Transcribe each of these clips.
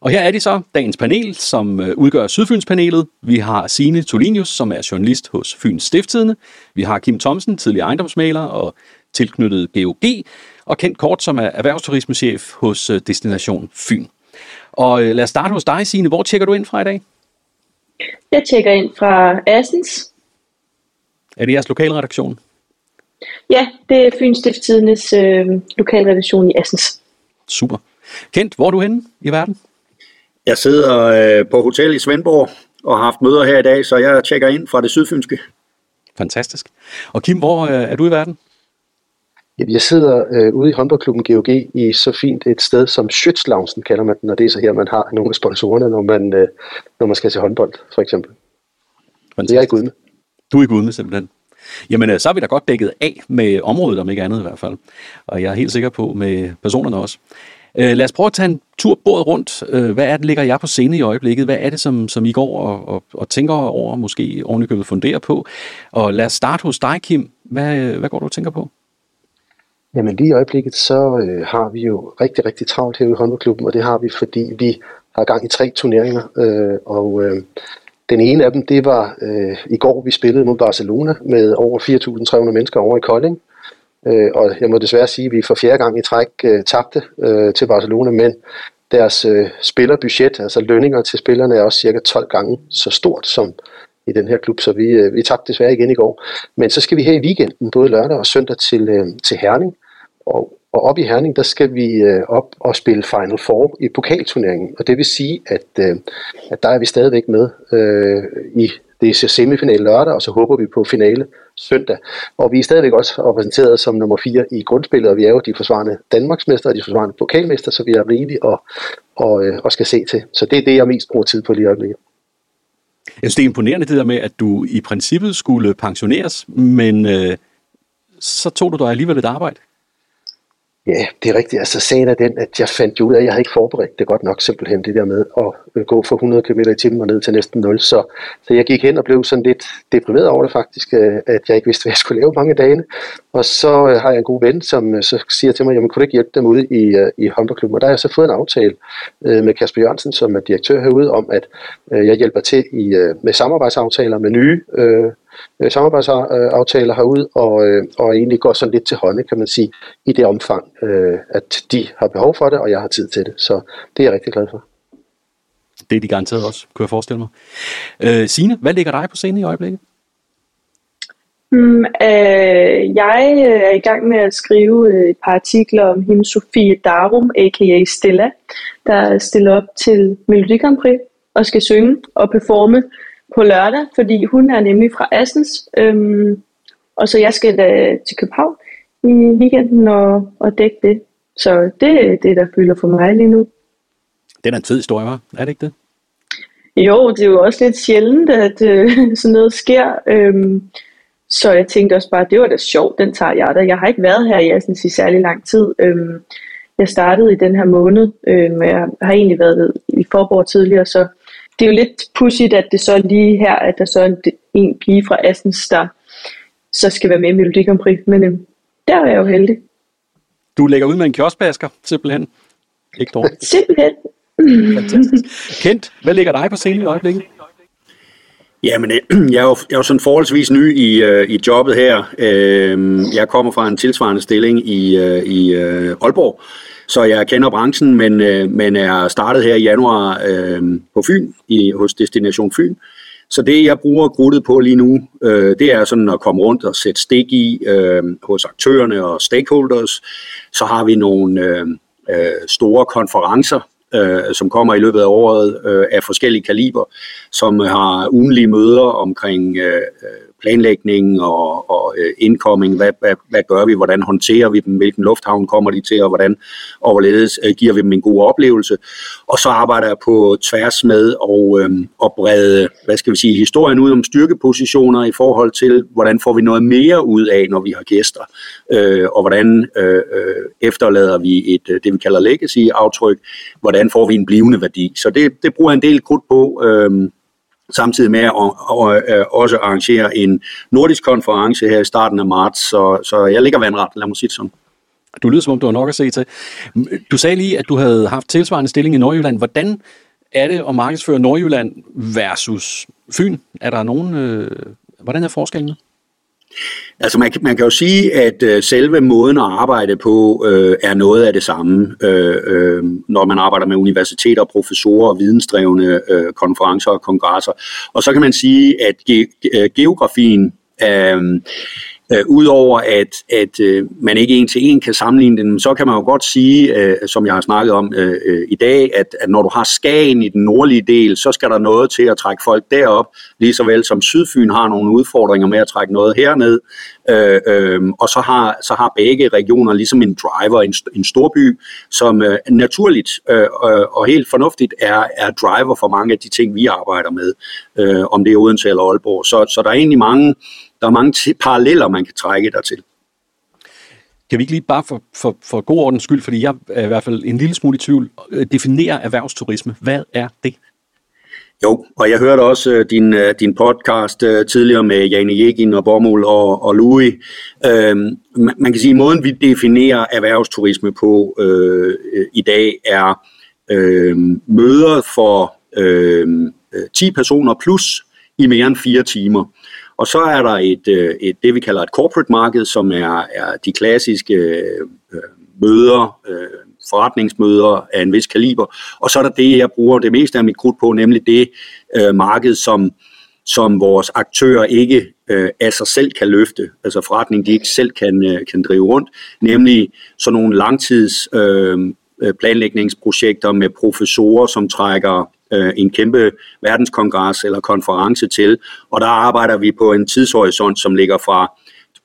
Og her er de så, dagens panel, som øh, udgør Sydfynspanelet. Vi har Signe Tolinius, som er journalist hos Fyns Stifttidende. Vi har Kim Thomsen, tidligere ejendomsmaler og tilknyttet GOG. Og Kent Kort, som er erhvervsturismechef hos øh, Destination Fyn. Og øh, lad os starte hos dig, Signe. Hvor tjekker du ind fra i dag? Jeg tjekker ind fra Assens. Er det jeres lokalredaktion? Ja, det er Fyns Stiftstidendes øh, lokalredaktion i Assens. Super. Kent, hvor er du henne i verden? Jeg sidder øh, på hotel i Svendborg og har haft møder her i dag, så jeg tjekker ind fra det sydfynske. Fantastisk. Og Kim, hvor øh, er du i verden? Jeg sidder øh, ude i håndboldklubben GOG i så fint et sted som Schützlausen, kalder man den, og det er så her, man har nogle af sponsorerne, når man, øh, når man skal til håndbold, for eksempel. Fantastisk. Jeg er ikke ude med. Du er ikke ude med simpelthen. Jamen, øh, så er vi da godt dækket af med området, om ikke andet i hvert fald. Og jeg er helt sikker på med personerne også. Øh, lad os prøve at tage en tur bordet rundt. Øh, hvad er det, ligger jeg på scene i øjeblikket? Hvad er det, som, som I går og, og, og tænker over, måske ovenikøbet funderer på? Og lad os starte hos dig, Kim. Hvad, hvad går du og tænker på? Jamen lige i øjeblikket, så øh, har vi jo rigtig, rigtig travlt her i håndboldklubben, og det har vi, fordi vi har gang i tre turneringer, øh, og øh, den ene af dem, det var øh, i går, vi spillede mod Barcelona med over 4.300 mennesker over i Kolding. Øh, og jeg må desværre sige, at vi for fjerde gang i træk øh, tabte øh, til Barcelona, men deres øh, spillerbudget, altså lønninger til spillerne, er også cirka 12 gange så stort som i den her klub, så vi, øh, vi tabte desværre igen i går. Men så skal vi her i weekenden, både lørdag og søndag, til, øh, til Herning, og, og op i Herning, der skal vi øh, op og spille Final Four i pokalturneringen, og det vil sige, at, øh, at der er vi stadigvæk med øh, i det er semifinal lørdag, og så håber vi på finale søndag. Og vi er stadigvæk også repræsenteret som nummer 4 i grundspillet, og vi er jo de forsvarende Danmarksmester og de forsvarende pokalmester, så vi er rigelige og, og, øh, og skal se til. Så det er det, jeg mest bruger tid på lige i øjeblikket. Jeg synes, det er imponerende det der med, at du i princippet skulle pensioneres, men øh, så tog du dig alligevel et arbejde. Ja, det er rigtigt. Altså sagen er den, at jeg fandt ud af, at jeg havde ikke forberedt det godt nok simpelthen, det der med at øh, gå fra 100 km i timen og ned til næsten 0. Så, så jeg gik hen og blev sådan lidt deprimeret over det faktisk, øh, at jeg ikke vidste, hvad jeg skulle lave mange dage. Og så øh, har jeg en god ven, som så siger til mig, jamen kunne du ikke hjælpe dem ude i, i håndboldklubben? Og der har jeg så fået en aftale med Kasper Jørgensen, som er direktør herude, om at jeg hjælper til i, med samarbejdsaftaler med nye øh, øh, samarbejdsaftaler herude, og, øh, og egentlig går sådan lidt til hånden, kan man sige, i det omfang, øh, at de har behov for det, og jeg har tid til det. Så det er jeg rigtig glad for. Det er de garanteret også, kunne jeg forestille mig. Øh, Signe, hvad ligger dig på scenen i øjeblikket? Mm, øh, jeg øh, er i gang med at skrive øh, et par artikler om hende Sofie Darum, a.k.a. Stella, der stiller op til Melodi Grand Prix og skal synge og performe på lørdag, fordi hun er nemlig fra Assens, øhm, og så jeg skal da til København i weekenden og, og dække det. Så det er det, der fylder for mig lige nu. Det er en fed historie, var? Er det ikke det? Jo, det er jo også lidt sjældent, at øh, sådan noget sker. Øhm, så jeg tænkte også bare, det var da sjovt, den tager jeg da. Jeg har ikke været her i Assens i særlig lang tid. Øhm, jeg startede i den her måned, men jeg har egentlig været i Forborg tidligere, så det er jo lidt pudsigt, at det så lige her, at der så er en, en pige fra Assens, der så skal være med i Melodi Grand Prix. Men øh, der er jeg jo heldig. Du lægger ud med en kioskbasker, simpelthen. Ikke dårligt. simpelthen. Fantastisk. Kent, hvad ligger dig på scenen i øjeblikket? Jamen, jeg er jo, jeg er jo sådan forholdsvis ny i, uh, i jobbet her. Uh, jeg kommer fra en tilsvarende stilling i, uh, i uh, Aalborg, så jeg kender branchen, men, øh, men er startet her i januar øh, på Fyn, i, hos Destination Fyn. Så det, jeg bruger krudtet på lige nu, øh, det er sådan at komme rundt og sætte stik i øh, hos aktørerne og stakeholders. Så har vi nogle øh, øh, store konferencer, øh, som kommer i løbet af året øh, af forskellige kaliber, som har ugenlige møder omkring øh, øh planlægning og, og øh, indkomming, hvad, hvad, hvad gør vi, hvordan håndterer vi dem, hvilken lufthavn kommer de til, og hvordan og hvorledes øh, giver vi dem en god oplevelse. Og så arbejder jeg på tværs med at, øh, at brede, hvad skal vi sige, historien ud om styrkepositioner i forhold til, hvordan får vi noget mere ud af, når vi har gæster, øh, og hvordan øh, øh efterlader vi et, øh, det vi kalder legacy-aftryk, hvordan får vi en blivende værdi. Så det, det bruger jeg en del krudt på, øh, samtidig med at øh, også arrangere en nordisk konference her i starten af marts, så, så jeg ligger vandret, lad mig sige det sådan. Du lyder som om, du har nok at se til. Du sagde lige, at du havde haft tilsvarende stilling i Nordjylland. Hvordan er det at markedsføre Nordjylland versus Fyn? Er der nogen... Øh, hvordan er forskellen? Altså man, man kan jo sige, at øh, selve måden at arbejde på øh, er noget af det samme, øh, øh, når man arbejder med universiteter, professorer, vidensdrevne øh, konferencer og kongresser. Og så kan man sige, at ge- øh, geografien øh, Øh, Udover at, at øh, man ikke en til en kan sammenligne den, så kan man jo godt sige, øh, som jeg har snakket om øh, øh, i dag, at, at når du har Skagen i den nordlige del, så skal der noget til at trække folk derop, lige så vel som Sydfyn har nogle udfordringer med at trække noget herned. Øh, øh, og så har, så har begge regioner ligesom en driver, en, en storby, som øh, naturligt øh, øh, og helt fornuftigt er, er driver for mange af de ting, vi arbejder med, øh, om det er Odense eller Aalborg. Så, så der er egentlig mange der er mange paralleller, man kan trække dertil. Kan vi ikke lige bare for, for, for god ordens skyld, fordi jeg er i hvert fald en lille smule i tvivl, øh, definere erhvervsturisme. Hvad er det? Jo, og jeg hørte også uh, din, uh, din podcast uh, tidligere med Jane Jegin og Bommel og, og Louis. Uh, man kan sige, at måden vi definerer erhvervsturisme på uh, i dag er uh, møder for uh, 10 personer plus i mere end fire timer. Og så er der et, øh, et det, vi kalder et corporate marked, som er, er de klassiske øh, øh, møder, øh, forretningsmøder af en vis kaliber. Og så er der det, jeg bruger det meste af mit krudt på, nemlig det øh, marked, som, som vores aktører ikke øh, af sig selv kan løfte, altså forretning, de ikke selv kan, øh, kan drive rundt, nemlig sådan nogle langtids øh, øh planlægningsprojekter med professorer, som trækker øh, en kæmpe verdenskongres eller konference til, og der arbejder vi på en tidshorisont, som ligger fra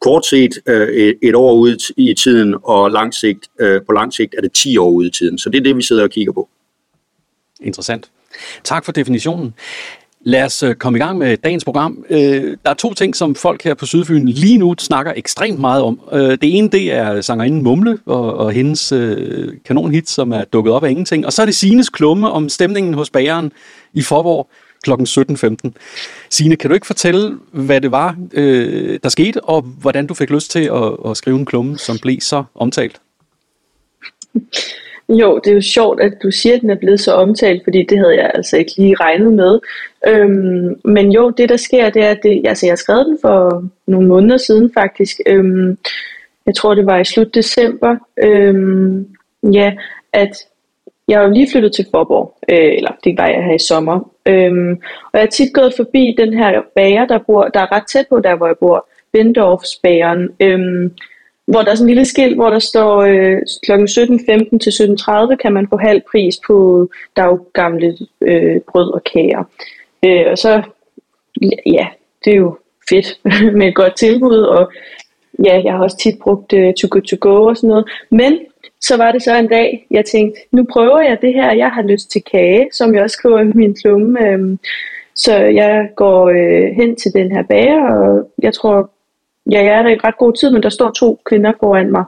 kort set øh, et, år ud i tiden, og lang sigt, øh, på lang sigt er det 10 år ud i tiden. Så det er det, vi sidder og kigger på. Interessant. Tak for definitionen. Lad os øh, komme i gang med dagens program. Øh, der er to ting, som folk her på Sydfyn lige nu snakker ekstremt meget om. Øh, det ene, det er sangerinden Mumle og, og hendes kanonhit, som er dukket op af ingenting. Og så er det Sines klumme om stemningen hos bageren i Forborg kl. 17.15. Sine, kan du ikke fortælle, hvad det var, der skete, og hvordan du fik lyst til at, at skrive en klumme, som blev så omtalt? Jo, det er jo sjovt, at du siger, at den er blevet så omtalt, fordi det havde jeg altså ikke lige regnet med. Øhm, men jo, det der sker, det er, at det, altså, jeg har skrevet den for nogle måneder siden faktisk. Øhm, jeg tror, det var i slut december. Øhm, ja, at jeg er jo lige flyttet til Forborg, øh, eller det var jeg her i sommer. Øhm, og jeg er tit gået forbi den her bager, der, bor, der er ret tæt på der, hvor jeg bor. Bendorfs bageren. Øhm, hvor der er sådan en lille skilt, hvor der står øh, kl. 17.15 til 17.30 kan man få halv pris på daggamle øh, brød og kager. Øh, og så, ja, det er jo fedt med et godt tilbud, og ja, jeg har også tit brugt øh, to go to go og sådan noget. Men så var det så en dag, jeg tænkte, nu prøver jeg det her, jeg har lyst til kage, som jeg også skriver i min klumme. Øh, så jeg går øh, hen til den her bager, og jeg tror Ja, jeg er der i ret god tid, men der står to kvinder foran mig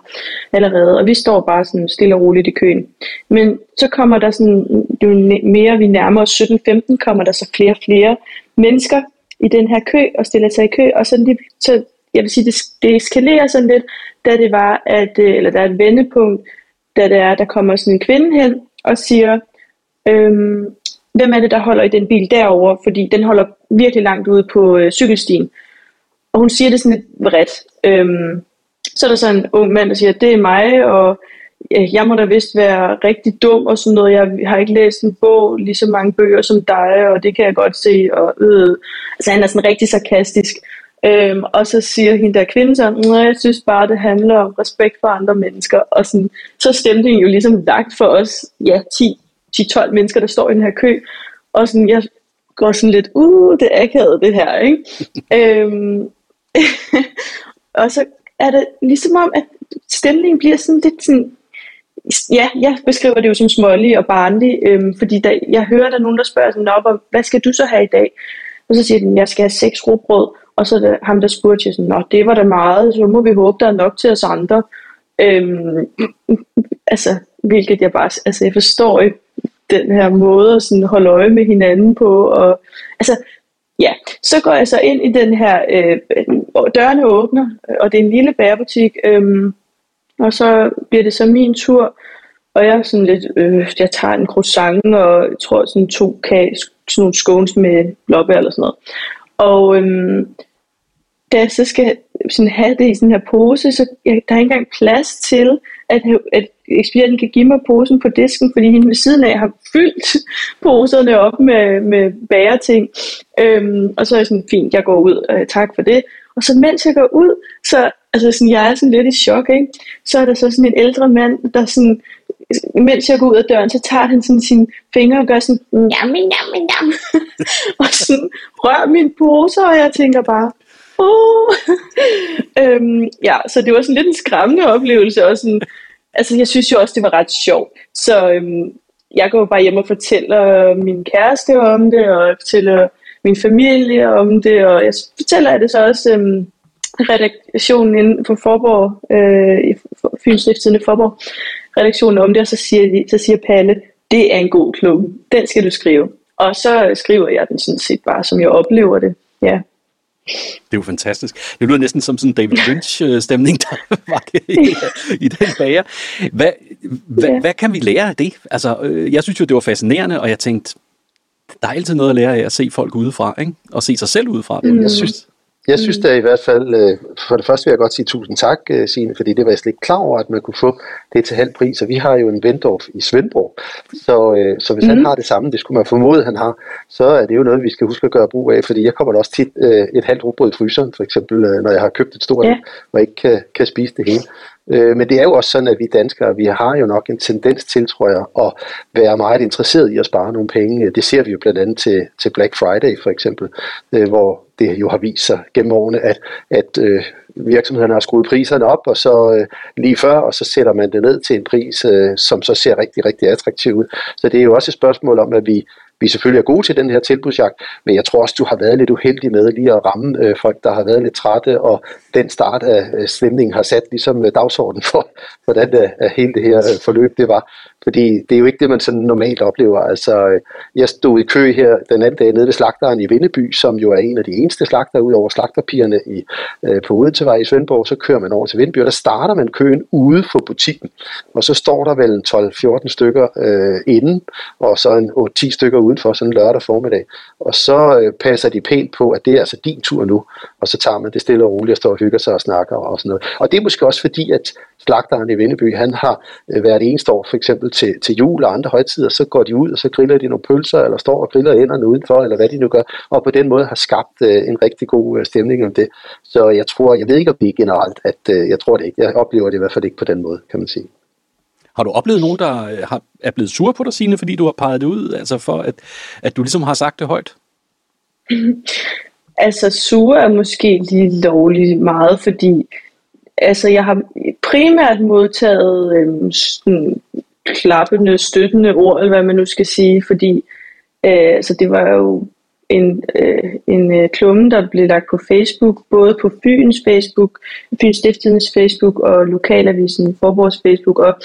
allerede, og vi står bare sådan stille og roligt i køen. Men så kommer der sådan, jo mere vi nærmer os 17-15, kommer der så flere og flere mennesker i den her kø og stiller sig i kø, og så, lige, så jeg vil sige, det, det eskalerer sådan lidt, da det var, at, øh, eller der er et vendepunkt, da det er, der kommer sådan en kvinde hen og siger, øhm, hvem er det, der holder i den bil derover, fordi den holder virkelig langt ude på øh, cykelstien. Og hun siger det sådan lidt vredt. Øhm, så er der sådan en ung mand, der siger, det er mig, og jeg må da vist være rigtig dum og sådan noget. Jeg har ikke læst en bog, lige så mange bøger som dig, og det kan jeg godt se. Og, øh. Altså han er sådan rigtig sarkastisk. Øhm, og så siger hende der kvinde så, jeg synes bare, det handler om respekt for andre mennesker. Og sådan, så stemte jo ligesom lagt for os, ja, 10-12 mennesker, der står i den her kø. Og sådan, jeg går sådan lidt, uh, det er akavet det her, ikke? øhm, og så er det ligesom om, at stemningen bliver sådan lidt sådan, ja, jeg beskriver det jo som smålig og barnlig, øhm, fordi der, jeg hører, der er nogen, der spørger sådan, op, hvad skal du så have i dag? Og så siger den, jeg skal have seks råbrød, og så er det ham, der spurgte jeg sådan, nå, det var da meget, så må vi håbe, der er nok til os andre. Øhm, altså, hvilket jeg bare, altså jeg forstår ikke den her måde at sådan holde øje med hinanden på, og altså, Ja, så går jeg så ind i den her, øh, dørene åbner, øh, og det er en lille bærbutik, øh, og så bliver det så min tur, og jeg er sådan lidt, øh, jeg tager en croissant, og jeg tror sådan to kage, sådan nogle scones med blåbær eller sådan noget. Og øhm, da jeg så skal sådan have det i sådan her pose, så jeg, der er ikke engang plads til, at, at ekspedienten kan give mig posen på disken, fordi hende ved siden af har fyldt poserne op med, med bæreting. Øhm, og så er jeg sådan, fint, jeg går ud, øh, tak for det. Og så mens jeg går ud, så altså sådan, jeg er sådan lidt i chok, ikke? så er der så sådan en ældre mand, der sådan, mens jeg går ud af døren, så tager han sådan sine fingre og gør sådan, njam, njam, njam, og sådan rører min pose, og jeg tænker bare, oh. øhm, ja, så det var sådan lidt en skræmmende oplevelse, og sådan, altså jeg synes jo også, det var ret sjovt. Så øhm, jeg går bare hjem og fortæller min kæreste om det, og jeg fortæller min familie om det, og jeg fortæller det så også øhm, redaktionen inden for Forborg, øh, i Fynsstiftende Forborg, redaktionen om det, og så siger, de, så siger Palle, det er en god klub, den skal du skrive. Og så skriver jeg den sådan set bare, som jeg oplever det. Ja. Det er jo fantastisk. Det lyder næsten som sådan David Lynch-stemning, der var i, i den bager. Hvad, hvad, ja. hvad kan vi lære af det? Altså, øh, jeg synes jo, det var fascinerende, og jeg tænkte, der er altid noget at lære af at se folk udefra, ikke? og se sig selv udefra. Mm. Jeg synes, jeg synes da i hvert fald, øh, for det første vil jeg godt sige tusind tak, øh, Signe, fordi det var jeg slet ikke klar over, at man kunne få det til halv pris, og vi har jo en Vendorf i Svendborg, så, øh, så hvis mm. han har det samme, det skulle man formode, han har, så er det jo noget, vi skal huske at gøre brug af, fordi jeg kommer da også tit et halvt rugbrød i fryseren, for eksempel, når jeg har købt et stort, ja. og ikke kan, kan spise det hele. Men det er jo også sådan, at vi danskere, vi har jo nok en tendens til, tror jeg, at være meget interesseret i at spare nogle penge. Det ser vi jo blandt andet til, til Black Friday for eksempel, hvor det jo har vist sig gennem årene, at, at øh, virksomhederne har skruet priserne op, og så øh, lige før, og så sætter man det ned til en pris, øh, som så ser rigtig, rigtig attraktiv ud. Så det er jo også et spørgsmål om, at vi, vi selvfølgelig er gode til den her tilbudsjagt, men jeg tror også, du har været lidt uheldig med lige at ramme øh, folk, der har været lidt trætte, og den start af øh, stemningen har sat ligesom øh, dagsordenen for, hvordan øh, hele det her øh, forløb det var. Fordi det er jo ikke det, man sådan normalt oplever. Altså, øh, jeg stod i kø her den anden dag nede ved slagteren i Vindeby, som jo er en af de eneste slagter ud over slagterpigerne i, øh, på Udentevej i Svendborg. Så kører man over til Vindby, og der starter man køen ude for butikken. Og så står der vel 12-14 stykker øh, inden, og så en 8-10 stykker udenfor sådan en lørdag formiddag. Og så øh, passer de pænt på, at det er altså din tur nu. Og så tager man det stille og roligt og står og hygger sig og snakker og sådan noget. Og det er måske også fordi, at slagteren i Vindeby, han har øh, været eneste år for eksempel til, til jul og andre højtider, så går de ud, og så griller de nogle pølser, eller står og griller enderne udenfor, eller hvad de nu gør, og på den måde har skabt øh, en rigtig god øh, stemning om det. Så jeg tror, jeg ved ikke om det er generelt, at øh, jeg tror det ikke. Jeg oplever det i hvert fald ikke på den måde, kan man sige. Har du oplevet nogen, der øh, har, er blevet sur på dig, Signe, fordi du har peget det ud, altså for at, at du ligesom har sagt det højt? altså, sure er måske lige lovligt meget, fordi altså, jeg har primært modtaget øhm, sådan, klappende, støttende ord, eller hvad man nu skal sige, fordi øh, altså, det var jo en, øh, en øh, klumme, der blev lagt på Facebook, både på Fyns Facebook, Fyns Stiftelsens Facebook og Lokalavisen Forborgs Facebook, og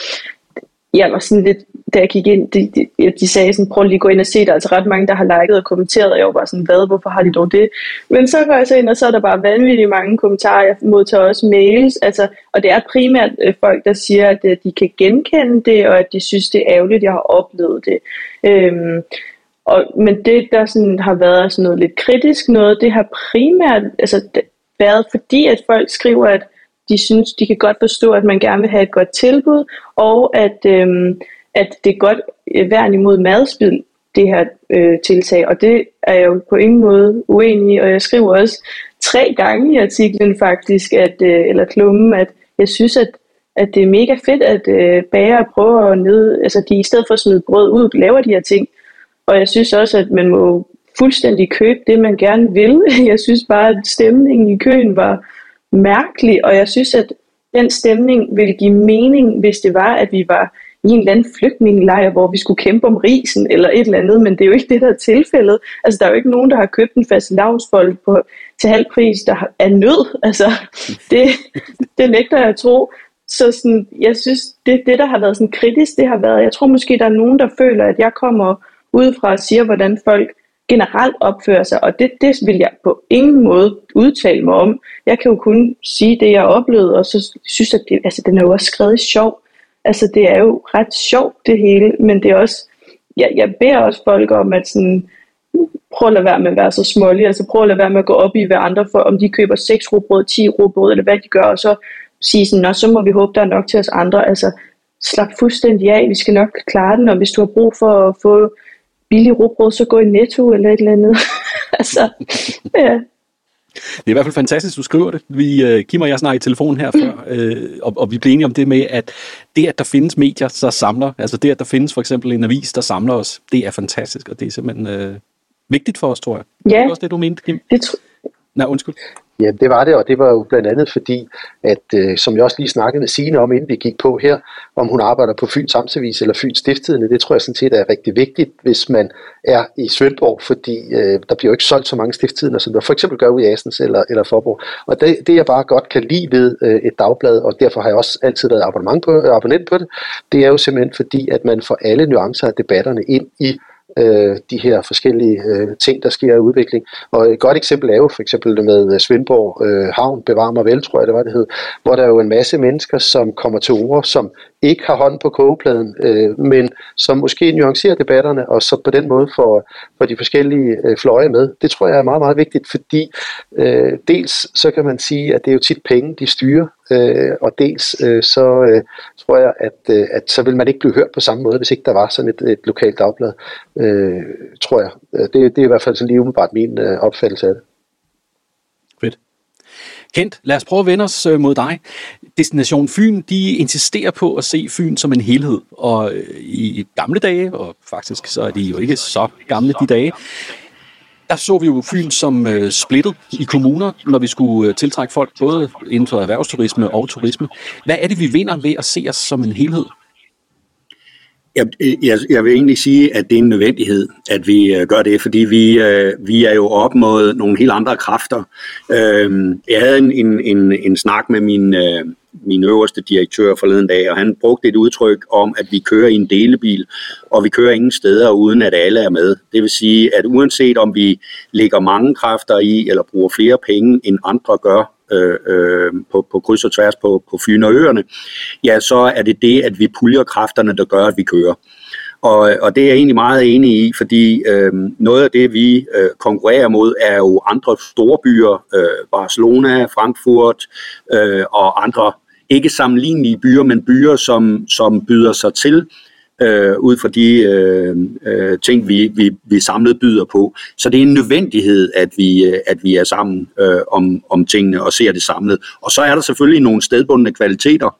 jeg var sådan lidt, da jeg gik ind, de, de, de sagde sådan, prøv lige at gå ind og se, der er altså ret mange, der har liket og kommenteret, og jeg var bare sådan, hvad, hvorfor har de dog det? Men så går jeg så ind, og så er der bare vanvittigt mange kommentarer, jeg modtager også mails, altså, og det er primært øh, folk, der siger, at øh, de kan genkende det, og at de synes, det er ærgerligt, at jeg har oplevet det. Øhm, og, men det, der sådan har været sådan noget lidt kritisk noget, det har primært altså, været fordi, at folk skriver, at de synes, de kan godt forstå, at man gerne vil have et godt tilbud, og at, øhm, at det er godt øh, værn imod madspild, det her øh, tiltag, og det er jeg jo på ingen måde uenig i, og jeg skriver også tre gange i artiklen faktisk, at, øh, eller klummen, at jeg synes, at, at det er mega fedt, at øh, bager prøver at ned, altså de i stedet for at smide brød ud, laver de her ting, og jeg synes også, at man må fuldstændig købe det, man gerne vil. Jeg synes bare, at stemningen i køen var mærkelig, og jeg synes, at den stemning ville give mening, hvis det var, at vi var i en eller anden flygtningelejr, hvor vi skulle kæmpe om risen eller et eller andet, men det er jo ikke det, der er tilfældet. Altså, der er jo ikke nogen, der har købt en fast lavsbold på, til halv pris, der er nød. Altså, det, det nægter jeg at tro. Så sådan, jeg synes, det, det, der har været sådan kritisk, det har været, jeg tror måske, der er nogen, der føler, at jeg kommer udefra og siger, hvordan folk generelt opfører sig, og det, det vil jeg på ingen måde udtale mig om. Jeg kan jo kun sige det, jeg oplevede, og så synes jeg, at det, altså, den er jo også skrevet sjov. Altså, det er jo ret sjovt, det hele, men det er også, jeg, jeg beder også folk om, at sådan, prøv at lade være med at være så smålig, altså prøv at lade være med at gå op i, hvad andre for, om de køber 6 robrød, 10 robrød, eller hvad de gør, og så sige sådan, Nå, så må vi håbe, der er nok til os andre. Altså, slap fuldstændig af, vi skal nok klare den, og hvis du har brug for at få billig robrød, så gå i netto eller et eller andet. altså, ja. Det er i hvert fald fantastisk, du skriver det. Vi, uh, Kim og jeg snakkede i telefonen her før, uh, og, og vi blev enige om det med, at det, at der findes medier, der samler, altså det, at der findes for eksempel en avis, der samler os, det er fantastisk, og det er simpelthen uh, vigtigt for os, tror jeg. Ja, det er også det, du mente, Kim. Det tr- Nej, undskyld. Ja, det var det, og det var jo blandt andet fordi, at øh, som jeg også lige snakkede med Signe om, inden vi gik på her, om hun arbejder på Fyns Amtsavis eller Fyns Stiftstidende, det tror jeg sådan set er rigtig vigtigt, hvis man er i Svendborg, fordi øh, der bliver jo ikke solgt så mange stiftstidende, som der for eksempel gør ude i Asens eller, eller Forborg. Og det, det jeg bare godt kan lide ved øh, et dagblad, og derfor har jeg også altid været abonnement på, øh, abonnent på det, det er jo simpelthen fordi, at man får alle nuancer af debatterne ind i øh, de her forskellige øh, ting, der sker i udvikling. Og et godt eksempel er jo for eksempel med Svendborg øh, Havn, Bevar mig vel, tror jeg det var det hed, hvor der er jo en masse mennesker, som kommer til ord, som ikke har hånd på kogepladen, øh, men som måske nuancerer debatterne, og så på den måde får, får de forskellige øh, fløje med. Det tror jeg er meget, meget vigtigt, fordi øh, dels så kan man sige, at det er jo tit penge, de styrer, øh, og dels øh, så øh, tror jeg, at, øh, at så vil man ikke blive hørt på samme måde, hvis ikke der var sådan et, et lokalt dagblad, øh, tror jeg. Øh, det, det er i hvert fald sådan lige umiddelbart min øh, opfattelse af det. Fedt. Kent, lad os prøve at vende os øh, mod dig. Destination Fyn, de insisterer på at se Fyn som en helhed, og øh, i gamle dage, og faktisk så er de jo ikke så gamle de dage, der så vi jo Fyn som øh, splittet i kommuner, når vi skulle øh, tiltrække folk både inden for erhvervsturisme og turisme. Hvad er det, vi vinder ved at se os som en helhed? Jeg, jeg, jeg vil egentlig sige, at det er en nødvendighed, at vi øh, gør det, fordi vi, øh, vi er jo op mod nogle helt andre kræfter. Øh, jeg havde en, en, en, en snak med min, øh, min øverste direktør forleden dag, og han brugte et udtryk om, at vi kører i en delebil, og vi kører ingen steder, uden at alle er med. Det vil sige, at uanset om vi lægger mange kræfter i, eller bruger flere penge, end andre gør, øh, øh, på, på kryds og tværs på, på Fyn og øerne, ja, så er det det, at vi puljer kræfterne, der gør, at vi kører. Og, og det er jeg egentlig meget enig i, fordi øh, noget af det, vi øh, konkurrerer mod, er jo andre store byer, øh, Barcelona, Frankfurt øh, og andre ikke sammenlignelige byer, men byer, som, som byder sig til øh, ud fra de øh, øh, ting, vi, vi, vi samlet byder på. Så det er en nødvendighed, at vi, øh, at vi er sammen øh, om, om tingene og ser det samlet. Og så er der selvfølgelig nogle stedbundne kvaliteter,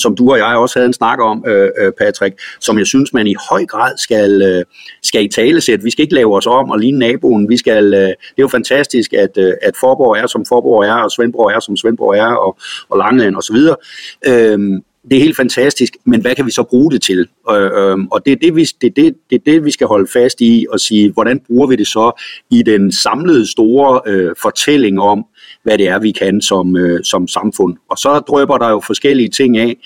som du og jeg også havde en snak om, øh, øh, Patrick, som jeg synes, man i høj grad skal, øh, skal i tale sætte. Vi skal ikke lave os om og ligne naboen. Vi skal, øh, det er jo fantastisk, at, øh, at Forborg er, som Forborg er, og Svendborg er, som Svendborg er, og, og Langeland osv. Øh, det er helt fantastisk, men hvad kan vi så bruge det til? Øh, øh, og det er det, vi, det, det, det er det, vi skal holde fast i og sige, hvordan bruger vi det så i den samlede store øh, fortælling om, hvad det er, vi kan som, øh, som samfund. Og så drøber der jo forskellige ting af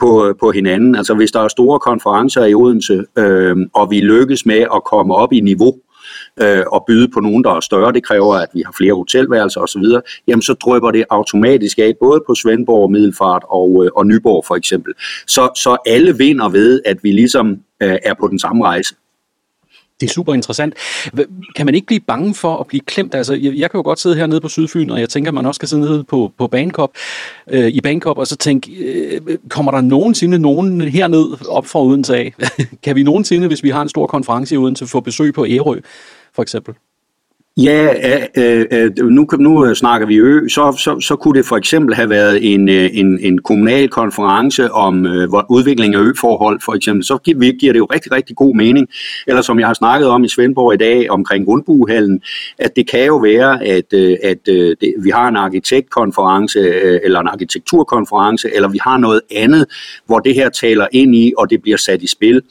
på, på hinanden. Altså hvis der er store konferencer i Odense, øh, og vi lykkes med at komme op i niveau, øh, og byde på nogen, der er større. Det kræver, at vi har flere hotelværelser osv. Jamen, så drøber det automatisk af, både på Svendborg, Middelfart og, øh, og Nyborg for eksempel. Så, så alle vinder ved, at vi ligesom øh, er på den samme rejse. Det er super interessant. Kan man ikke blive bange for at blive klemt? Altså, jeg, jeg kan jo godt sidde hernede på Sydfyn, og jeg tænker, at man også skal sidde nede på, på Bankop, øh, i Bankop, og så tænke, øh, kommer der nogensinde nogen herned op fra Odense af? kan vi nogensinde, hvis vi har en stor konference i Odense, få besøg på Ærø, for eksempel? Ja, øh, øh, nu, nu øh, snakker vi ø, så, så, så kunne det for eksempel have været en, øh, en, en kommunal konference om øh, udvikling af øforhold, for eksempel. Så giver, giver det jo rigtig, rigtig god mening. Eller som jeg har snakket om i Svendborg i dag omkring Rundbuehallen, at det kan jo være, at, øh, at øh, det, vi har en arkitektkonference øh, eller en arkitekturkonference, eller vi har noget andet, hvor det her taler ind i, og det bliver sat i spil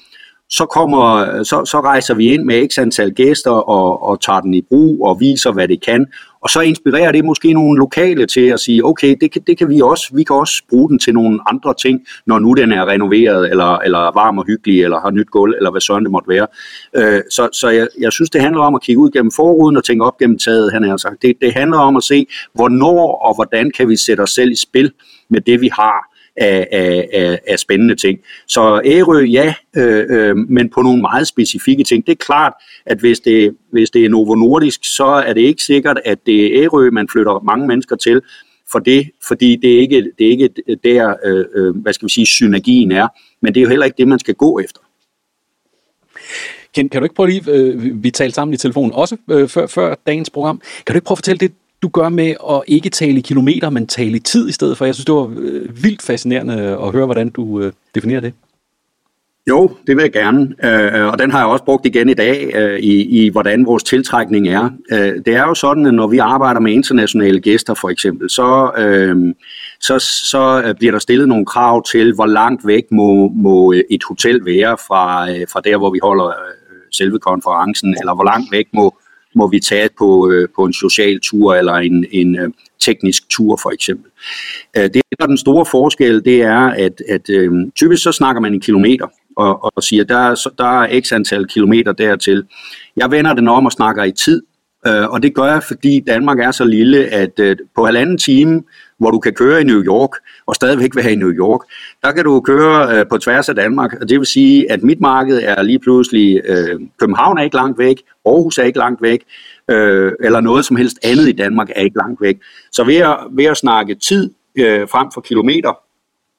så, kommer, så, så rejser vi ind med x antal gæster og, og tager den i brug og viser, hvad det kan. Og så inspirerer det måske nogle lokale til at sige, okay, det kan, det kan vi også. Vi kan også bruge den til nogle andre ting, når nu den er renoveret, eller, eller varm og hyggelig, eller har nyt gulv, eller hvad sådan det måtte være. Øh, så så jeg, jeg synes, det handler om at kigge ud gennem forruden og tænke op gennem taget, han har sagt. Det, det handler om at se, hvornår og hvordan kan vi sætte os selv i spil med det, vi har af, af, af spændende ting. Så Ærø, ja, øh, øh, men på nogle meget specifikke ting. Det er klart, at hvis det, hvis det er Novo Nordisk, så er det ikke sikkert, at det er Ærø, man flytter mange mennesker til, for det, fordi det er ikke, det er ikke der, øh, øh, hvad skal vi sige, synergien er. Men det er jo heller ikke det, man skal gå efter. Ken, kan du ikke prøve lige, øh, vi talte sammen i telefonen også øh, før, før dagens program, kan du ikke prøve at fortælle det, du gør med at ikke tale i kilometer, men tale i tid i stedet for? Jeg synes, det var øh, vildt fascinerende at høre, hvordan du øh, definerer det. Jo, det vil jeg gerne, øh, og den har jeg også brugt igen i dag øh, i, i, hvordan vores tiltrækning er. Øh, det er jo sådan, at når vi arbejder med internationale gæster for eksempel, så, øh, så, så øh, bliver der stillet nogle krav til, hvor langt væk må, må et hotel være fra, øh, fra der, hvor vi holder øh, selve konferencen, eller hvor langt væk må, må vi tage på, øh, på en social tur eller en, en øh, teknisk tur for eksempel. Øh, det der er den store forskel, det er, at, at øh, typisk så snakker man i kilometer og, og siger, der der er x antal kilometer dertil. Jeg vender den om og snakker i tid, øh, og det gør jeg, fordi Danmark er så lille, at øh, på halvanden time, hvor du kan køre i New York, og stadigvæk vil have i New York, der kan du køre øh, på tværs af Danmark, og det vil sige, at mit marked er lige pludselig, øh, København er ikke langt væk, Aarhus er ikke langt væk, øh, eller noget som helst andet i Danmark er ikke langt væk. Så ved at, ved at snakke tid øh, frem for kilometer,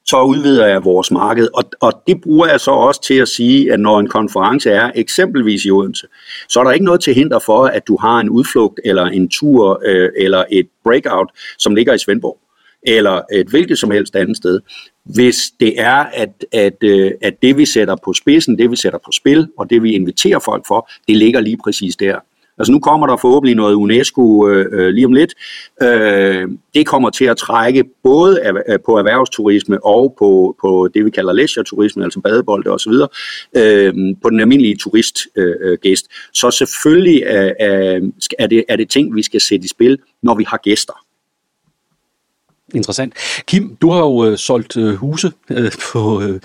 så udvider jeg vores marked. Og, og det bruger jeg så også til at sige, at når en konference er eksempelvis i Odense, så er der ikke noget til hinder for, at du har en udflugt eller en tur øh, eller et breakout, som ligger i Svendborg eller et hvilket som helst andet sted, hvis det er, at, at, øh, at det vi sætter på spidsen, det vi sætter på spil, og det vi inviterer folk for, det ligger lige præcis der. Altså nu kommer der forhåbentlig noget UNESCO øh, øh, lige om lidt. Øh, det kommer til at trække både af, øh, på erhvervsturisme og på, på det, vi kalder leisure-turisme, altså badebolde osv., øh, på den almindelige turistgæst. Øh, øh, gæst. Så selvfølgelig er, er, det, er det ting, vi skal sætte i spil, når vi har gæster. Interessant. Kim, du har jo øh, solgt øh, huse øh, på, øh,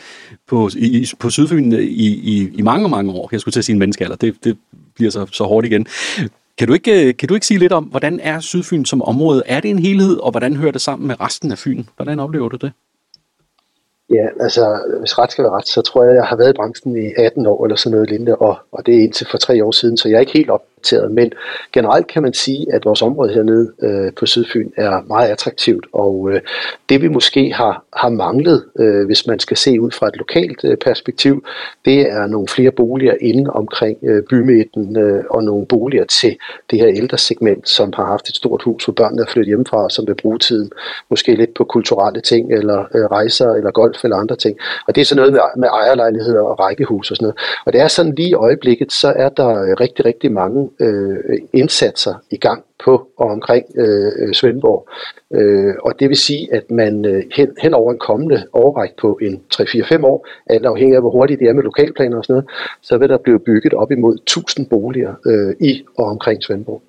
på, i, på Sydfyn øh, i, i, i mange, mange år. Jeg skulle til at sige en menneskealder. Det, det bliver så, så hårdt igen. Kan du, ikke, øh, kan du ikke sige lidt om, hvordan er Sydfyn som område? Er det en helhed, og hvordan hører det sammen med resten af Fyn? Hvordan oplever du det? Ja, altså hvis ret skal være ret, så tror jeg, jeg har været i branchen i 18 år eller sådan noget lignende, og, og det er indtil for tre år siden, så jeg er ikke helt op, opdateret, men generelt kan man sige, at vores område hernede øh, på Sydfyn er meget attraktivt, og øh, det vi måske har, har manglet, øh, hvis man skal se ud fra et lokalt øh, perspektiv, det er nogle flere boliger inde omkring øh, bymidten, øh, og nogle boliger til det her ældre segment, som har haft et stort hus, hvor børnene er flyttet hjemmefra, og som vil bruge tiden måske lidt på kulturelle ting, eller øh, rejser, eller golf, eller andre ting. Og det er sådan noget med, med ejerlejligheder og rækkehus og sådan noget. Og det er sådan lige i øjeblikket, så er der øh, rigtig, rigtig mange øh, indsatser i gang på og omkring øh, Svendborg. Øh, og det vil sige, at man øh, hen, hen over en kommende overræk på en 3-4-5 år, alt afhængig af hvor hurtigt det er med lokalplaner og sådan noget, så vil der blive bygget op imod 1000 boliger øh, i og omkring Svendborg.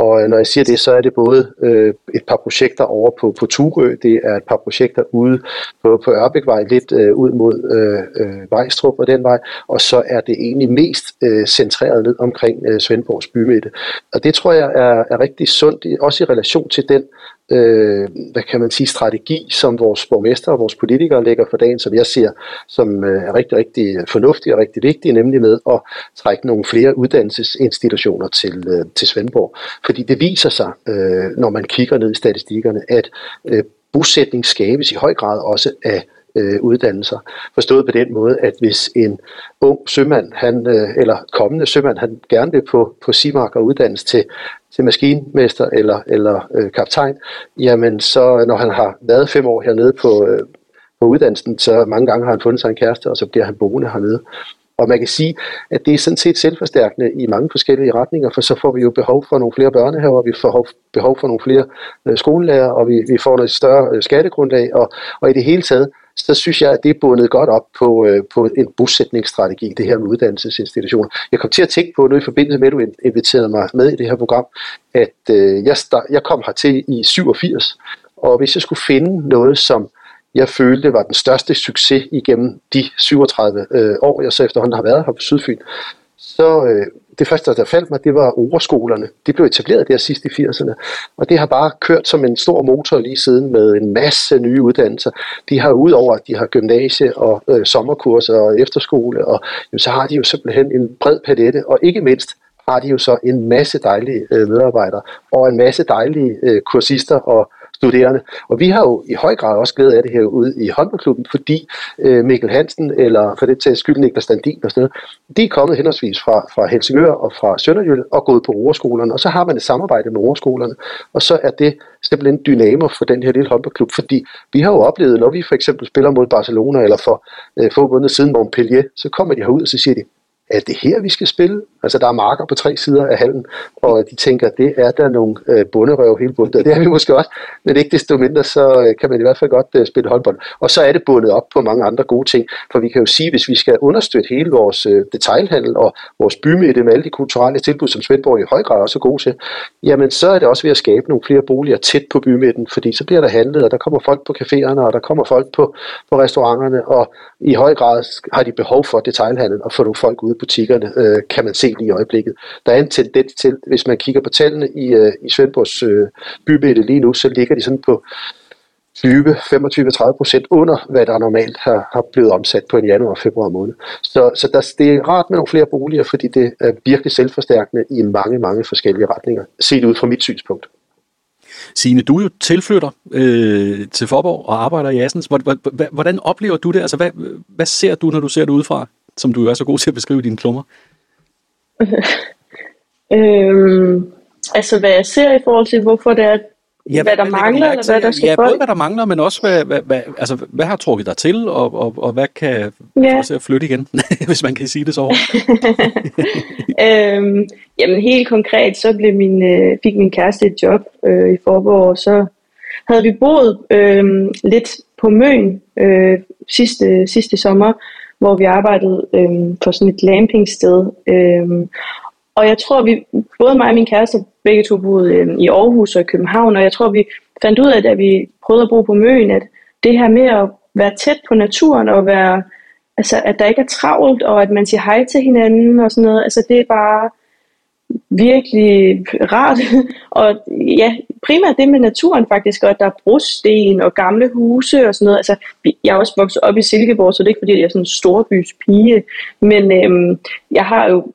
Og når jeg siger det, så er det både øh, et par projekter over på, på Turø, det er et par projekter ude på, på Ørbækvej, lidt øh, ud mod øh, øh, Vejstrup og den vej, og så er det egentlig mest øh, centreret ned omkring øh, Svendborgs bymidte. Og det tror jeg er, er rigtig sundt, også i relation til den øh, hvad kan man sige, strategi, som vores borgmester og vores politikere lægger for dagen, som jeg ser som øh, er rigtig, rigtig fornuftig og rigtig vigtig, nemlig med at trække nogle flere uddannelsesinstitutioner til, øh, til Svendborg. Fordi det viser sig, øh, når man kigger ned i statistikkerne, at øh, bosætning skabes i høj grad også af øh, uddannelser. Forstået på den måde, at hvis en ung sømand, han, øh, eller kommende sømand, han gerne vil på, på Simark og uddannes til, til maskinmester eller, eller øh, kaptajn, jamen så når han har været fem år hernede på, øh, på uddannelsen, så mange gange har han fundet sig en kæreste, og så bliver han boende hernede. Og man kan sige, at det er sådan set selvforstærkende i mange forskellige retninger, for så får vi jo behov for nogle flere børnehaver, vi får behov for nogle flere øh, skolelærer, og vi, vi får noget større øh, skattegrundlag, og, og i det hele taget, så synes jeg, at det er bundet godt op på, øh, på en bosætningsstrategi, det her med uddannelsesinstitutioner. Jeg kom til at tænke på nu i forbindelse med, at du inviterede mig med i det her program, at øh, jeg, start, jeg kom hertil i 87, og hvis jeg skulle finde noget, som jeg følte var den største succes igennem de 37 øh, år, jeg så efterhånden har været her på Sydfyn, så øh, det første, der faldt mig, det var overskolerne. De blev etableret der sidst i 80'erne, og det har bare kørt som en stor motor lige siden med en masse nye uddannelser. De har udover, at de har gymnasie og øh, sommerkurser og efterskole, og jamen, så har de jo simpelthen en bred palette, og ikke mindst har de jo så en masse dejlige øh, medarbejdere og en masse dejlige øh, kursister og studerende. Og vi har jo i høj grad også glæde af det her ude i håndboldklubben, fordi øh, Mikkel Hansen, eller for det til skyld Niklas Standin og sådan noget, de er kommet henholdsvis fra, fra Helsingør og fra Sønderjylland og gået på roerskolerne, og så har man et samarbejde med roerskolerne, og så er det simpelthen dynamer for den her lille håndboldklub, fordi vi har jo oplevet, når vi for eksempel spiller mod Barcelona, eller for øh, få måneder siden Montpellier, så kommer de herud, og så siger de, er det her, vi skal spille? Altså, der er marker på tre sider af hallen, og de tænker, det er der nogle øh, bunderøv hele bundet. Det er vi måske også, men ikke desto mindre, så øh, kan man i hvert fald godt øh, spille håndbold. Og så er det bundet op på mange andre gode ting, for vi kan jo sige, hvis vi skal understøtte hele vores øh, detailhandel og vores bymidte med alle de kulturelle tilbud, som Svendborg i høj grad også er gode til, jamen så er det også ved at skabe nogle flere boliger tæt på bymidten, fordi så bliver der handlet, og der kommer folk på caféerne, og der kommer folk på, på restauranterne, og i høj grad har de behov for detailhandel og få nogle folk ud butikkerne, øh, kan man se lige i øjeblikket. Der er en tendens til, hvis man kigger på tallene i, øh, i Svendborgs øh, bybillede lige nu, så ligger de sådan på 20, 25, 30 procent under, hvad der normalt har, har blevet omsat på en januar og februar måned. Så, så der, det er rart med nogle flere boliger, fordi det er virkelig selvforstærkende i mange, mange forskellige retninger, set ud fra mit synspunkt. Signe, du er jo tilflytter øh, til Forborg og arbejder i Assens. Hvordan oplever du det? Altså, hvad, hvad ser du, når du ser det udefra? som du er så god til at beskrive dine klummer? øhm, altså hvad jeg ser i forhold til, hvorfor det er, ja, hvad der hvad, mangler, eller hvad der skal Ja, både hvad der mangler, men også hvad, hvad, hvad, altså, hvad har trukket dig til, og, og, og hvad kan ja. få at flytte igen, hvis man kan sige det så øhm, jamen helt konkret, så blev min, øh, fik min kæreste et job øh, i Forborg, og så havde vi boet øh, lidt på Møn øh, sidste, sidste sommer, hvor vi arbejdede øh, på sådan et glampingsted. Øh, og jeg tror, vi, både mig og min kæreste, begge to boede øh, i Aarhus og i København, og jeg tror, vi fandt ud af, da vi prøvede at bo på Møen, at det her med at være tæt på naturen og være, altså, at der ikke er travlt, og at man siger hej til hinanden og sådan noget, altså det er bare, virkelig rart. og ja, primært det med naturen faktisk, og at der er brosten og gamle huse og sådan noget. Altså, jeg er også vokset op i Silkeborg, så det er ikke fordi, jeg er sådan en storbys pige. Men øhm, jeg har jo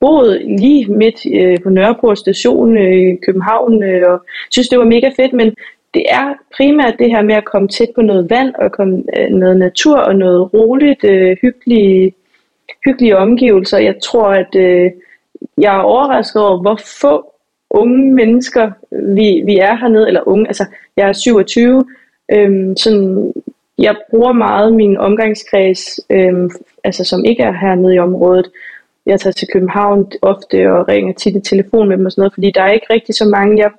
boet lige midt øh, på Nørreport station øh, i København, øh, og synes, det var mega fedt, men det er primært det her med at komme tæt på noget vand, og komme øh, noget natur og noget roligt, øh, hyggelige, hyggelige omgivelser. Jeg tror, at øh, jeg er overrasket over, hvor få unge mennesker vi, vi er hernede, eller unge, altså jeg er 27, øhm, sådan, jeg bruger meget min omgangskreds, øhm, altså som ikke er hernede i området. Jeg tager til København ofte og ringer tit i telefon med dem og sådan noget, fordi der er ikke rigtig så mange, jeg,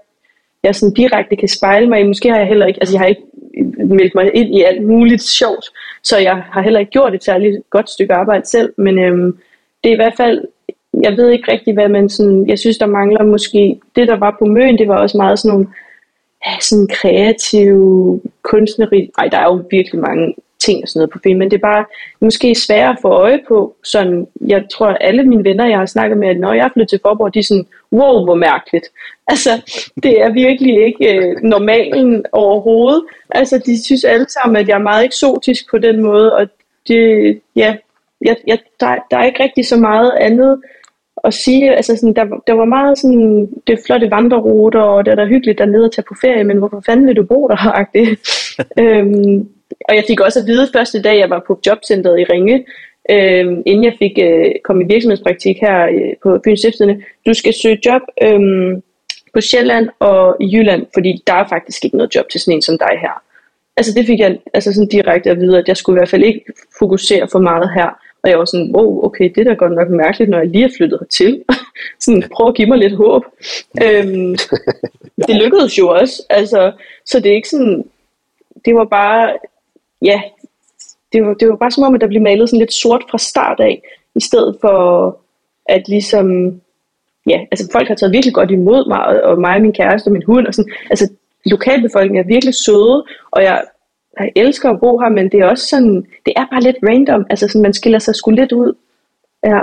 jeg sådan direkte kan spejle mig i. Måske har jeg heller ikke, altså jeg har ikke meldt mig ind i alt muligt sjovt, så jeg har heller ikke gjort et særligt godt stykke arbejde selv, men øhm, det er i hvert fald jeg ved ikke rigtig, hvad man sådan, jeg synes, der mangler måske, det der var på Møn, det var også meget sådan nogle, ja, sådan kreative, kunstneriske, ej, der er jo virkelig mange ting og sådan noget på film, men det er bare måske sværere at få øje på, sådan, jeg tror, at alle mine venner, jeg har snakket med, at når jeg flyttede til Forborg, de er sådan, wow, hvor mærkeligt. Altså, det er virkelig ikke øh, normalen overhovedet. Altså, de synes alle sammen, at jeg er meget eksotisk på den måde, og det, ja, jeg, jeg, der, der er ikke rigtig så meget andet at sige, altså sådan, der, der var meget sådan, det flotte vandreruter, og det er da hyggeligt dernede at tage på ferie, men hvorfor fanden vil du bo der? øhm, og jeg fik også at vide første dag, jeg var på jobcentret i Ringe, øhm, inden jeg fik øh, kom i virksomhedspraktik her øh, på Fyns Stiftstidende, du skal søge job øhm, på Sjælland og i Jylland, fordi der er faktisk ikke noget job til sådan en som dig her. Altså det fik jeg altså sådan direkte at vide, at jeg skulle i hvert fald ikke fokusere for meget her. Og jeg var sådan, wow, okay, det er da godt nok mærkeligt, når jeg lige er flyttet hertil. sådan, prøv at give mig lidt håb. øhm, det lykkedes jo også. Altså, så det er ikke sådan, det var bare, ja, det var, det var bare som om, at der blev malet sådan lidt sort fra start af, i stedet for at ligesom, ja, altså folk har taget virkelig godt imod mig, og, og mig og min kæreste og min hund, og sådan, altså lokalbefolkningen er virkelig søde, og jeg, jeg elsker at bo her, men det er også sådan, det er bare lidt random, altså sådan, man skiller sig sgu lidt ud. Ja.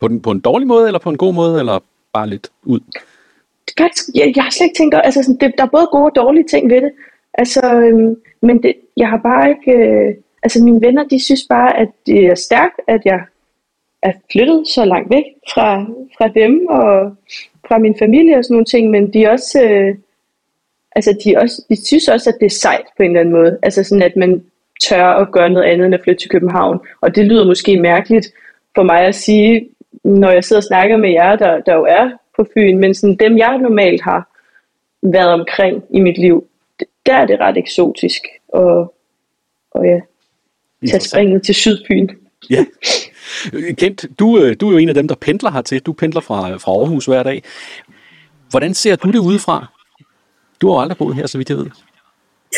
På, den, på en dårlig måde, eller på en god måde, eller bare lidt ud? Det kan, jeg, jeg har slet ikke tænkt, altså sådan, det, der er både gode og dårlige ting ved det, altså, øhm, men det, jeg har bare ikke, øh, altså mine venner, de synes bare, at det er stærkt, at jeg er flyttet så langt væk fra, fra dem og fra min familie og sådan nogle ting, men de er også, øh, altså de, også, de synes også, at det er sejt på en eller anden måde. Altså sådan, at man tør at gøre noget andet end at flytte til København. Og det lyder måske mærkeligt for mig at sige, når jeg sidder og snakker med jer, der, der jo er på Fyn, men sådan dem, jeg normalt har været omkring i mit liv, der er det ret eksotisk. Og, og ja, tage springet til Sydfyn. Ja. Kent, du, øh, du er jo en af dem, der pendler hertil. Du pendler fra, fra Aarhus hver dag. Hvordan ser du det udefra? Du har aldrig boet her, så vidt jeg ved.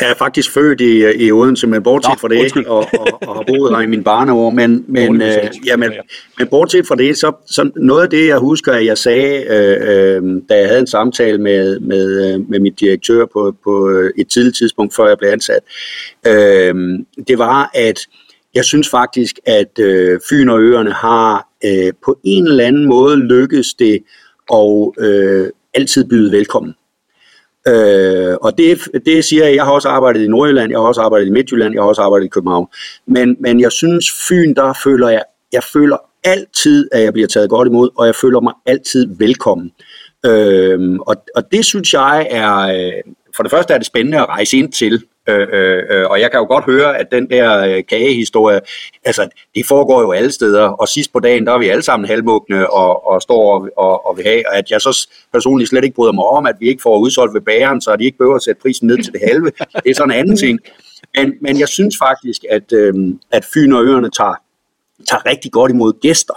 Jeg er faktisk født i, i Odense, men bortset Nå, fra det, og, og, og har boet her i min barneår, men, men, øh, ja, men, men bortset fra det, så, så noget af det, jeg husker, at jeg sagde, øh, øh, da jeg havde en samtale med, med, øh, med mit direktør på, på et tidligt tidspunkt, før jeg blev ansat, øh, det var, at jeg synes faktisk, at øh, Fyn og Øerne har øh, på en eller anden måde lykkes det og øh, altid byde velkommen. Øh, og det, det siger jeg, jeg har også arbejdet i Nordjylland, jeg har også arbejdet i Midtjylland, jeg har også arbejdet i København. Men, men jeg synes, Fyn, der føler jeg, jeg føler altid, at jeg bliver taget godt imod, og jeg føler mig altid velkommen. Øh, og, og det synes jeg er, øh, for det første er det spændende at rejse ind til, Øh, øh, øh, og jeg kan jo godt høre, at den der øh, kagehistorie, altså det foregår jo alle steder, og sidst på dagen, der er vi alle sammen halvmugne og, og står og, og, og vil have, og at jeg så personligt slet ikke bryder mig om, at vi ikke får udsolgt ved bageren, så de ikke behøver at sætte prisen ned til det halve. Det er sådan en anden ting. Men, men jeg synes faktisk, at, øh, at Fyn og Øerne tager, tager rigtig godt imod gæster.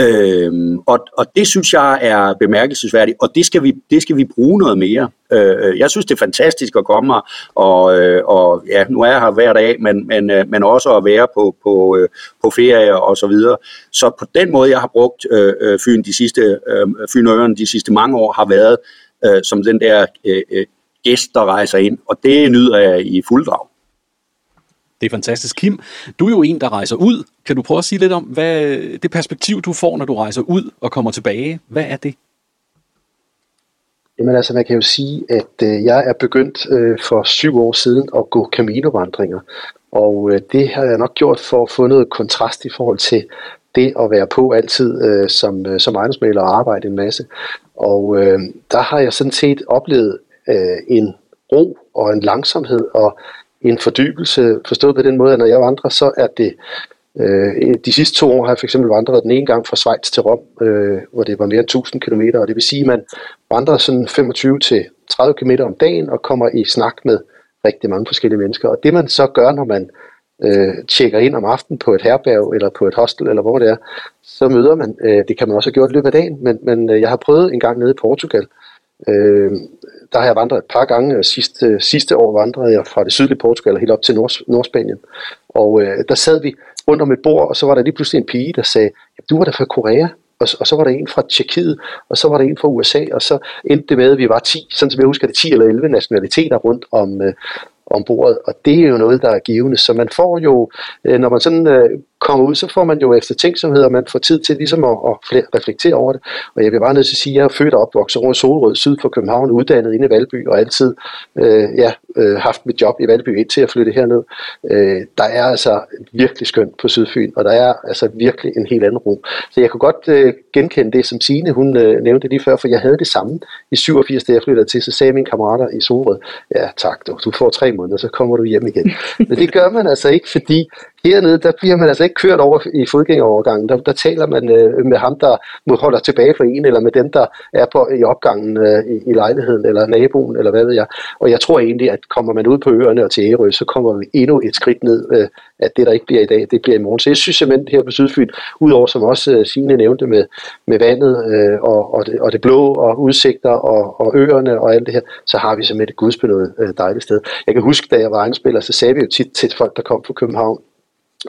Øhm, og, og det synes jeg er bemærkelsesværdigt, og det skal vi, det skal vi bruge noget mere. Øh, øh jeg synes, det er fantastisk at komme her, og, øh, og ja, nu er jeg her hver dag, men, men, øh, men også at være på, på, på ferie og så videre. Så på den måde, jeg har brugt øh, Fyn, de sidste, øh, Fyn og de sidste mange år, har været øh, som den der øh, gæst, der rejser ind, og det nyder jeg i fuld drag. Det er fantastisk. Kim, du er jo en, der rejser ud. Kan du prøve at sige lidt om, hvad det perspektiv, du får, når du rejser ud og kommer tilbage, hvad er det? Jamen altså, man kan jo sige, at øh, jeg er begyndt øh, for syv år siden at gå Camino-vandringer. Og øh, det har jeg nok gjort for at få noget kontrast i forhold til det at være på altid øh, som, øh, som ejendomsmaler og arbejde en masse. Og øh, der har jeg sådan set oplevet øh, en ro og en langsomhed og en fordybelse, forstået på den måde, at når jeg vandrer, så er det Øh, de sidste to år har jeg for eksempel vandret den ene gang fra Schweiz til Rom, øh, hvor det var mere end 1000 km, og det vil sige, at man vandrer sådan 25-30 km om dagen og kommer i snak med rigtig mange forskellige mennesker. Og det man så gør, når man øh, tjekker ind om aftenen på et herberg eller på et hostel eller hvor det er, så møder man, øh, det kan man også have gjort i løbet af dagen, men, men øh, jeg har prøvet en gang nede i Portugal, øh, Øh, der har jeg vandret et par gange. Sidste, øh, sidste år vandrede jeg fra det sydlige Portugal helt op til Nord, Nordspanien. Og øh, der sad vi rundt om et bord, og så var der lige pludselig en pige, der sagde, du var der fra Korea, og, og så var der en fra Tjekkiet, og så var der en fra USA, og så endte det med, at vi var 10, sådan som jeg husker det, 10 eller 11 nationaliteter rundt om, øh, om bordet, og det er jo noget, der er givende. Så man får jo, øh, når man sådan øh, kommer ud, så får man jo efter tænksomhed, og man får tid til ligesom at, at reflektere over det. Og jeg vil bare nødt til at sige, at jeg er født og opvokset over Solrød, syd for København, uddannet inde i Valby, og altid øh, ja, øh, haft mit job i Valby indtil at flytte herned. Øh, der er altså virkelig skønt på Sydfyn, og der er altså virkelig en helt anden ro. Så jeg kunne godt øh, genkende det, som Signe hun øh, nævnte lige før, for jeg havde det samme i 87, da jeg flyttede til, så sagde mine kammerater i Solrød, ja tak, du, du får tre måneder, så kommer du hjem igen. Men det gør man altså ikke, fordi Hernede, der bliver man altså ikke kørt over i fodgængerovergangen. Der, der taler man øh, med ham, der holder tilbage for en, eller med dem, der er på, i opgangen øh, i, i lejligheden, eller naboen, eller hvad ved jeg. Og jeg tror egentlig, at kommer man ud på øerne og til Ærø, så kommer vi endnu et skridt ned, øh, at det, der ikke bliver i dag, det bliver i morgen. Så jeg synes simpelthen her på Sydfyn, udover som også øh, Signe nævnte med, med vandet øh, og, og, det, og det blå og udsigter og, og øerne og alt det her, så har vi simpelthen et gudsbenået øh, dejligt sted. Jeg kan huske, da jeg var egenspiller, så sagde vi jo tit til folk, der kom fra København,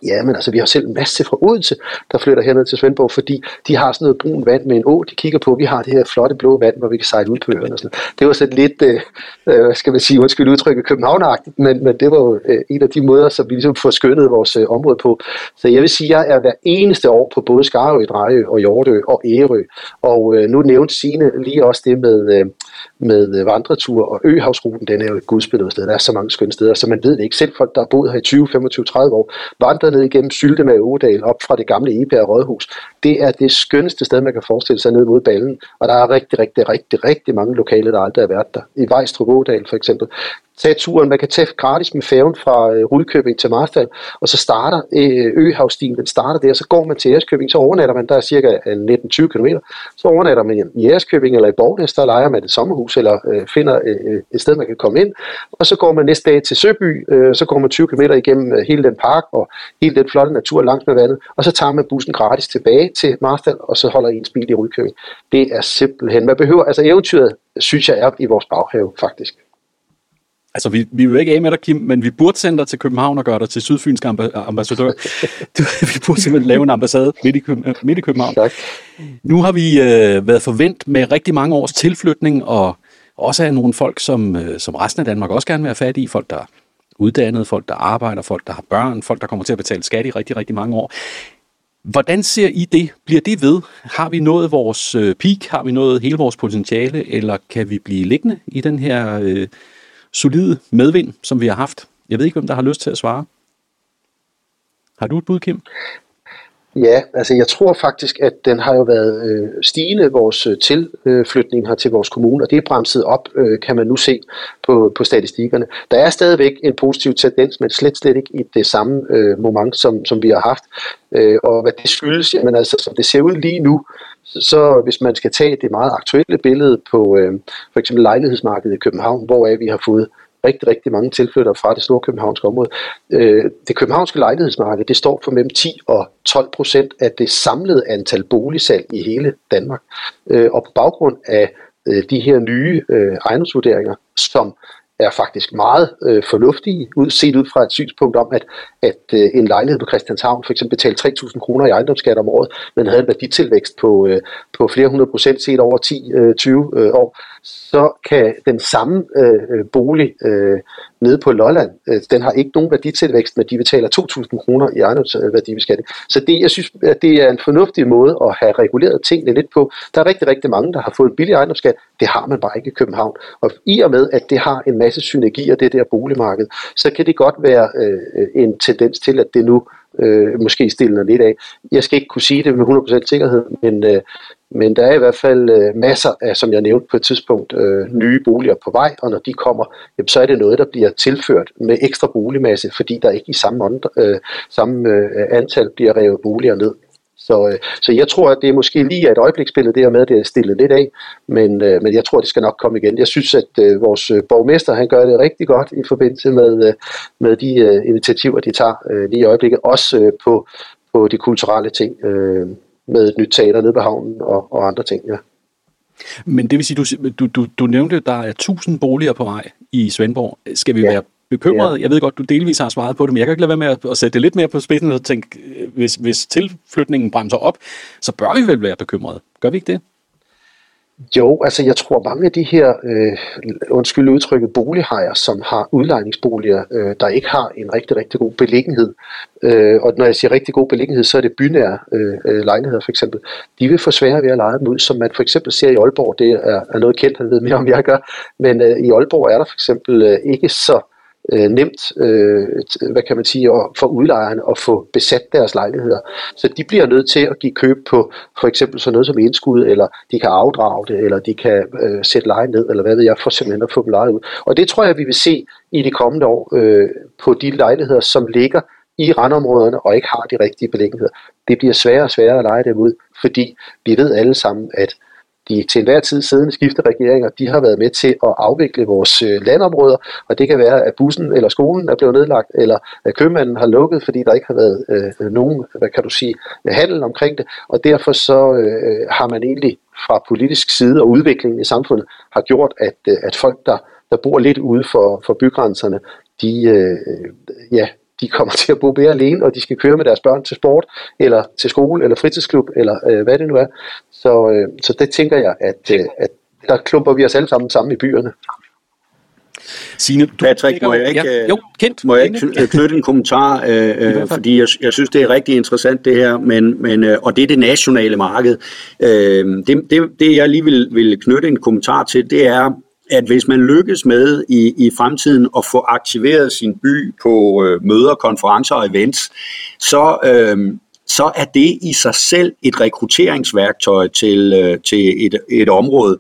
Ja, men altså, vi har selv en masse fra Odense, der flytter herned til Svendborg, fordi de har sådan noget brun vand med en å, de kigger på. Vi har det her flotte blå vand, hvor vi kan sejle ud på øerne og sådan Det var sådan lidt, øh, øh skal man sige, undskyld udtrykket, københavnagtigt, men, men det var jo øh, en af de måder, som vi ligesom får skønnet vores øh, område på. Så jeg vil sige, at jeg er hver eneste år på både Skarø, Drejø og Hjortø og Ærø. Og øh, nu nævnte Signe lige også det med, øh, med øh, vandretur og Øhavsruten, den er jo et gudspillet sted. Der er så mange skønne steder, så man ved det ikke. Selv folk, der har boet her i 20, 25, 30 år, vandrer ned igennem Syltemag Ådal op fra det gamle Ebjerg Rådhus. Det er det skønneste sted, man kan forestille sig ned mod ballen, og der er rigtig, rigtig, rigtig, rigtig mange lokale, der aldrig har været der. I Vejstrup Ådal for eksempel tage turen. Man kan tage gratis med færgen fra øh, Rudkøbing til Marstal, og så starter øh, Øhavstien, den starter der, så går man til Æreskøbing, så overnatter man, der er cirka øh, 19-20 km, så overnatter man i Æreskøbing eller i Borgnæs, der leger man et sommerhus, eller øh, finder øh, øh, et sted, man kan komme ind, og så går man næste dag til Søby, øh, så går man 20 km igennem øh, hele den park, og hele den flotte natur langs med vandet, og så tager man bussen gratis tilbage til Marstal, og så holder ens bil i Rudkøbing. Det er simpelthen, man behøver, altså eventyret, synes jeg er i vores baghave, faktisk. Altså, vi, vi vil ikke af med dig, Kim, men vi burde sende dig til København og gøre dig til Sydfynsk ambassadør. vi burde simpelthen lave en ambassade midt i, midt i København. Tak. Nu har vi øh, været forvent med rigtig mange års tilflytning, og også af nogle folk, som, øh, som resten af Danmark også gerne vil have fat i. Folk, der er uddannede, folk, der arbejder, folk, der har børn, folk, der kommer til at betale skat i rigtig, rigtig mange år. Hvordan ser I det? Bliver det ved? Har vi nået vores øh, peak? Har vi nået hele vores potentiale? Eller kan vi blive liggende i den her... Øh, solide medvind, som vi har haft. Jeg ved ikke, hvem der har lyst til at svare. Har du et bud, Kim? Ja, altså jeg tror faktisk, at den har jo været øh, stigende, vores øh, tilflytning her til vores kommune, og det er bremset op, øh, kan man nu se på, på statistikkerne. Der er stadigvæk en positiv tendens, men slet slet ikke i det samme øh, moment, som, som vi har haft. Øh, og hvad det skyldes, jamen altså, som det ser ud lige nu, så hvis man skal tage det meget aktuelle billede på øh, for eksempel lejlighedsmarkedet i København, hvor er vi har fået rigtig, rigtig mange tilflyttere fra det store københavnske område. Øh, det københavnske lejlighedsmarked, det står for mellem 10 og 12 procent af det samlede antal boligsalg i hele Danmark. Øh, og på baggrund af øh, de her nye øh, ejendomsvurderinger, som er faktisk meget øh, fornuftige, ud, set ud fra et synspunkt om, at, at øh, en lejlighed på Christianshavn for eksempel betalte 3.000 kroner i ejendomsskat om året, men havde en værditilvækst på, øh, på flere hundrede procent set over 10-20 øh, øh, år, så kan den samme øh, øh bolig øh, nede på Lolland, øh, den har ikke nogen værditilvækst, men de betaler 2.000 kroner i ejendomsværdibeskatning. Så det, jeg synes, at det er en fornuftig måde at have reguleret tingene lidt på. Der er rigtig, rigtig mange, der har fået en billig ejendomsskat. Det har man bare ikke i København. Og i og med, at det har en masse synergier, det der boligmarked, så kan det godt være øh, øh en tendens til, at det nu øh, måske stiller lidt af. Jeg skal ikke kunne sige det med 100% sikkerhed, men, øh, men der er i hvert fald øh, masser af, som jeg nævnte på et tidspunkt, øh, nye boliger på vej, og når de kommer, jamen, så er det noget, der bliver tilført med ekstra boligmasse, fordi der ikke i samme, andre, øh, samme øh, antal bliver revet boliger ned. Så, øh, så jeg tror, at det er måske lige et øjebliksbillede, det her med, at det er stillet lidt af, men, øh, men jeg tror, det skal nok komme igen. Jeg synes, at øh, vores øh, borgmester, han gør det rigtig godt i forbindelse med, øh, med de øh, initiativer, de tager øh, lige i øjeblikket, også øh, på, på de kulturelle ting, øh, med et nyt teater nede på havnen og, og andre ting, ja. Men det vil sige, du, du, du, du nævnte, at der er 1000 boliger på vej i Svendborg. Skal vi ja. være bekymret. Ja. Jeg ved godt, du delvis har svaret på det, men jeg kan ikke lade være med at, at sætte det lidt mere på spidsen og tænke, øh, hvis, hvis tilflytningen bremser op, så bør vi vel være bekymrede. Gør vi ikke det? Jo, altså jeg tror mange af de her, øh, undskyld udtrykket, bolighejer, som har udlejningsboliger, øh, der ikke har en rigtig, rigtig god beliggenhed, øh, og når jeg siger rigtig god beliggenhed, så er det bynære øh, øh lejligheder for eksempel, de vil få sværere ved at lege dem ud, som man for eksempel ser i Aalborg, det er, er noget kendt, han ved mere om jeg gør, men øh, i Aalborg er der for eksempel øh, ikke så øh, nemt, øh, hvad kan man sige, for udlejerne at få besat deres lejligheder. Så de bliver nødt til at give køb på for eksempel sådan noget som indskud, eller de kan afdrage det, eller de kan øh, sætte leje ned, eller hvad ved jeg, for simpelthen at få dem lejet ud. Og det tror jeg, vi vil se i de kommende år øh, på de lejligheder, som ligger i randområderne og ikke har de rigtige beliggenheder. Det bliver sværere og sværere at lege dem ud, fordi vi ved alle sammen, at de til enhver tid siddende skifte regeringer, de har været med til at afvikle vores øh, landområder, og det kan være, at bussen eller skolen er blevet nedlagt, eller at købmanden har lukket, fordi der ikke har været øh, nogen, hvad kan du sige, handel omkring det, og derfor så øh, har man egentlig fra politisk side og udviklingen i samfundet har gjort, at, øh, at folk, der, der bor lidt ude for, for bygrænserne, de, øh, øh ja, de kommer til at bo mere alene, og de skal køre med deres børn til sport, eller til skole, eller fritidsklub, eller øh, hvad det nu er. Så, øh, så det tænker jeg, at, øh, at der klumper vi os alle sammen sammen i byerne. Signe, du Patrick, må jeg ikke, ja. jo, kendt. Må jeg ikke knytte en kommentar, øh, øh, fordi jeg, jeg synes, det er rigtig interessant det her, men, men, øh, og det er det nationale marked. Øh, det, det, det jeg lige vil, vil knytte en kommentar til, det er, at hvis man lykkes med i, i fremtiden at få aktiveret sin by på øh, møder, konferencer og events, så, øh, så er det i sig selv et rekrutteringsværktøj til, øh, til et, et område.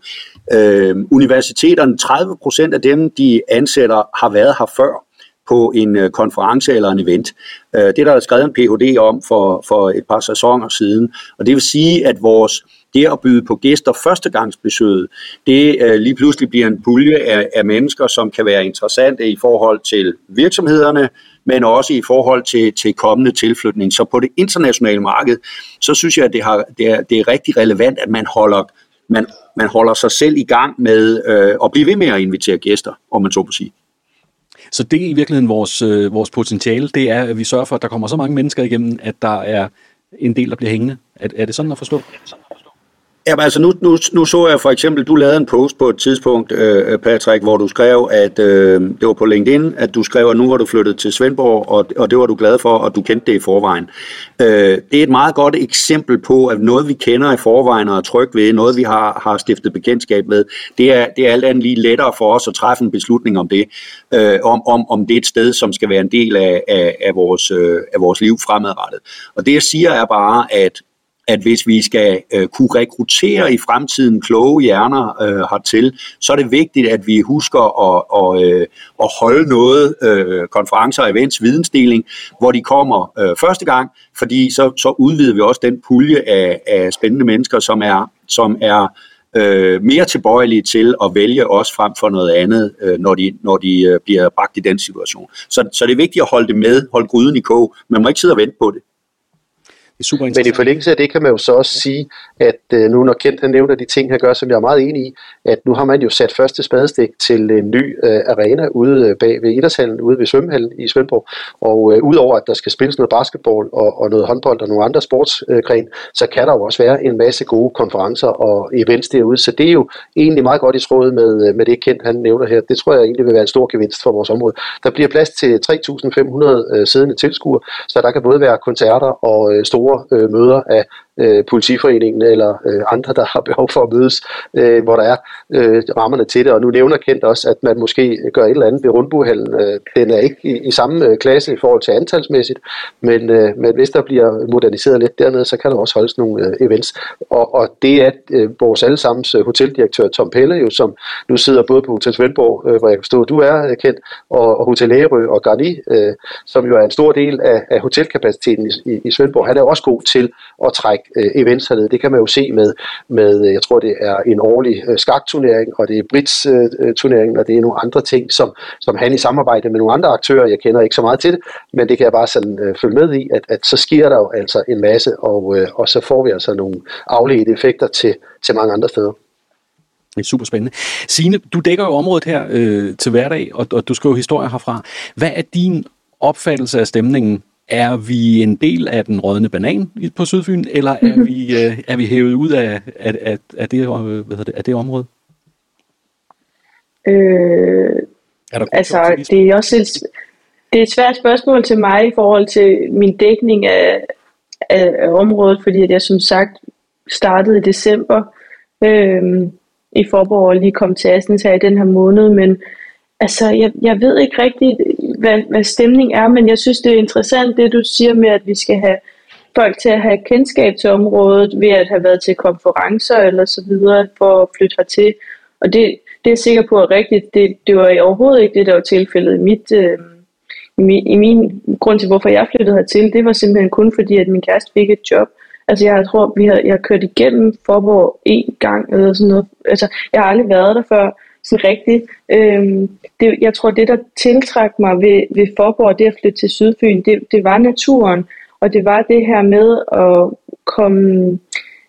Øh, universiteterne, 30 procent af dem, de ansætter, har været her før på en øh, konference eller en event. Øh, det er der skrevet en Ph.D. om for, for et par sæsoner siden, og det vil sige, at vores det at byde på gæster førstegangsbesøget, det øh, lige pludselig bliver en pulje af, af mennesker, som kan være interessante i forhold til virksomhederne, men også i forhold til, til kommende tilflytning. Så på det internationale marked, så synes jeg, at det, har, det, er, det er rigtig relevant, at man holder, man, man holder sig selv i gang med øh, at blive ved med at invitere gæster, om man så må sige. Så det er i virkeligheden vores, øh, vores potentiale, det er, at vi sørger for, at der kommer så mange mennesker igennem, at der er en del, der bliver hængende. Er, er det sådan at forstå? Ja, altså nu, nu, nu så jeg for eksempel, du lavede en post på et tidspunkt, øh, øh, Patrick, hvor du skrev, at øh, det var på LinkedIn, at du skrev, at nu var du flyttet til Svendborg, og, og det var du glad for, og du kendte det i forvejen. Øh, det er et meget godt eksempel på, at noget vi kender i forvejen og er tryg ved, noget vi har, har stiftet bekendtskab med, det er, det er alt andet lige lettere for os at træffe en beslutning om det, øh, om, om, om det er et sted, som skal være en del af, af, af, vores, øh, af vores liv fremadrettet. Og det jeg siger er bare, at at hvis vi skal øh, kunne rekruttere i fremtiden kloge hjerner øh, hertil, så er det vigtigt, at vi husker at, og, øh, at holde noget øh, konferencer, events, vidensdeling, hvor de kommer øh, første gang, fordi så, så udvider vi også den pulje af, af spændende mennesker, som er, som er øh, mere tilbøjelige til at vælge os frem for noget andet, øh, når de, når de øh, bliver bragt i den situation. Så, så det er vigtigt at holde det med, holde gryden i kog. Man må ikke sidde og vente på det er super Men i forlængelse af det kan man jo så også sige, at øh, nu når Kent han nævner de ting, han gør, som jeg er meget enig i, at nu har man jo sat første spadestik til en ny øh, arena ude øh, bag ved Idrætshallen, ude ved Svømmehallen i Svendborg. Og øh, udover at der skal spilles noget basketball og, og noget håndbold og nogle andre sportsgren, øh, så kan der jo også være en masse gode konferencer og events derude. Så det er jo egentlig meget godt i tråd med, øh, med det Kent han nævner her. Det tror jeg egentlig vil være en stor gevinst for vores område. Der bliver plads til 3.500 øh, siddende tilskuere, så der kan både være koncerter og øh, store store øh, møder af øh, politiforeningen eller øh, andre, der har behov for at mødes, øh, hvor der er øh, rammerne til det. Og nu nævner Kent også, at man måske gør et eller andet ved Rundbuhallen. Øh, den er ikke i, i samme øh, klasse i forhold til antalsmæssigt, men, øh, men hvis der bliver moderniseret lidt dernede, så kan der også holdes nogle øh, events. Og, og det er øh, vores allesammens øh, hoteldirektør Tom Pelle, jo, som nu sidder både på Hotel Svendborg, øh, hvor jeg kan forstå, du er øh, kendt, og, og Hotel Ærø og Garni, øh, som jo er en stor del af, af hotelkapaciteten i, i, i Svendborg. Han er også god til at trække øh, events hernede. Det kan man jo se med, med, øh, jeg tror det er en årlig øh, skakturnering, og det er Brits øh, øh, turnering, og det er nogle andre ting, som, som han i samarbejde med nogle andre aktører, jeg kender ikke så meget til det, men det kan jeg bare sådan øh, følge med i, at, at så sker der jo altså en masse, og, øh, og så får vi altså nogle afledte effekter til, til mange andre steder. Det er super spændende. Signe, du dækker jo området her øh, til hverdag, og, og du skriver historier herfra. Hvad er din opfattelse af stemningen er vi en del af den rådne banan på Sydfyn, eller er vi, øh, er vi hævet ud af, af, af, af, det, øh, hvad det, af det område? Øh, er der altså, det er også et, det er et svært spørgsmål til mig i forhold til min dækning af, af, af området, fordi jeg som sagt startede i december øh, i Forborg og lige kom til Assens her i den her måned, men altså, jeg, jeg ved ikke rigtigt, hvad, hvad stemning er, men jeg synes, det er interessant, det du siger med, at vi skal have folk til at have kendskab til området ved at have været til konferencer eller så videre for at flytte hertil. Og det, det er jeg sikker på er rigtigt. Det, det var overhovedet ikke det, der var tilfældet i mit, øh, i, min, i min grund til, hvorfor jeg flyttede hertil. Det var simpelthen kun fordi, at min kæreste fik et job. Altså jeg tror, vi har, jeg har kørt igennem Forborg en gang eller sådan noget. Altså jeg har aldrig været der før sådan rigtigt. Øhm, det, jeg tror, det der tiltrak mig ved, ved Forborg, det at flytte til Sydfyn, det, det var naturen, og det var det her med at komme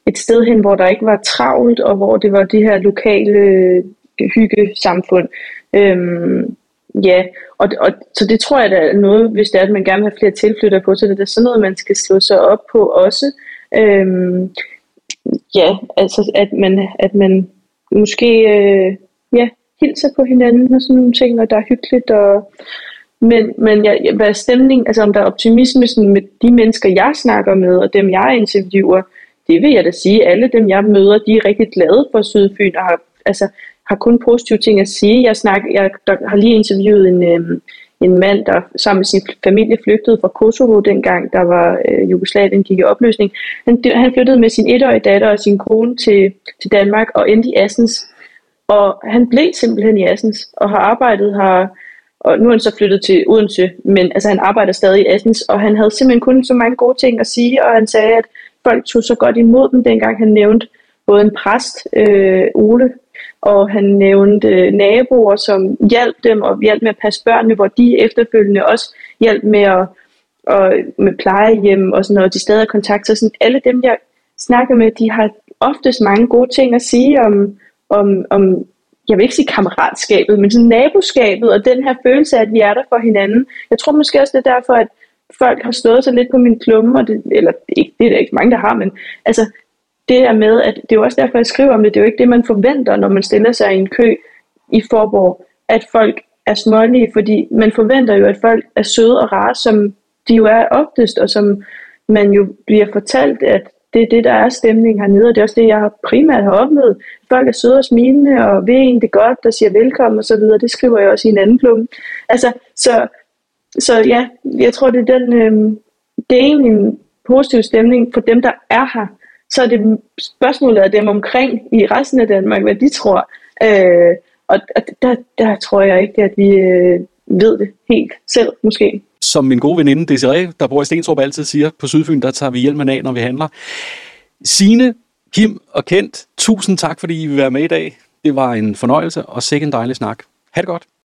et sted hen, hvor der ikke var travlt, og hvor det var de her lokale øh, hyggesamfund. Øhm, ja, og, og, så det tror jeg, der er noget, hvis det er, at man gerne vil have flere tilflytter på, så det er sådan noget, man skal slå sig op på også. Øhm, ja, altså at man, at man måske øh, hilser på hinanden og sådan nogle ting, og der er hyggeligt. Og, men, men ja, hvad er stemning, altså om der er optimisme sådan med de mennesker, jeg snakker med, og dem, jeg interviewer, det vil jeg da sige, alle dem, jeg møder, de er rigtig glade for Sydfyn, og har, altså, har kun positive ting at sige. Jeg, snak, jeg der har lige interviewet en, øh, en mand, der sammen med sin familie flygtede fra Kosovo dengang, der var øh, Jugoslavien gik i opløsning. Han, han flyttede med sin etårige datter og sin kone til, til Danmark og endte i Assens. Og han blev simpelthen i Assens og har arbejdet her, og nu er han så flyttet til Odense, men altså han arbejder stadig i Assens, og han havde simpelthen kun så mange gode ting at sige, og han sagde, at folk tog så godt imod dem, dengang han nævnte både en præst, øh, Ole, og han nævnte øh, naboer, som hjalp dem og hjalp med at passe børnene, hvor de efterfølgende også hjalp med at og med plejehjem og sådan noget, de stadig har kontakt. Så sådan, alle dem, jeg snakker med, de har oftest mange gode ting at sige om, om, om jeg vil ikke sige kammeratskabet, men sådan naboskabet og den her følelse af, at vi er der for hinanden. Jeg tror måske også, det er derfor, at folk har stået sig lidt på min klumme, og det, eller ikke, det er der ikke mange, der har, men altså det er med, at det er jo også derfor, jeg skriver om det, det er jo ikke det, man forventer, når man stiller sig i en kø i Forborg, at folk er smålige, fordi man forventer jo, at folk er søde og rare, som de jo er oftest, og som man jo bliver fortalt, at det er det, der er stemning hernede, og det er også det, jeg primært har oplevet. Folk er søde og smilende, og ved en det godt, der siger velkommen og så videre. Det skriver jeg også i en anden klub. Altså, så, så ja, jeg tror, det er den, øh, det er egentlig en positiv stemning for dem, der er her. Så er det spørgsmålet af dem omkring i resten af Danmark, hvad de tror. Øh, og der, der tror jeg ikke, at vi øh, ved det helt selv, måske. Som min gode veninde Desiree, der bor i Stensrup, altid siger, på Sydfyn, der tager vi hjelmen af, når vi handler. Sine, Kim og Kent, tusind tak, fordi I vil være med i dag. Det var en fornøjelse, og sikke en dejlig snak. Ha' det godt.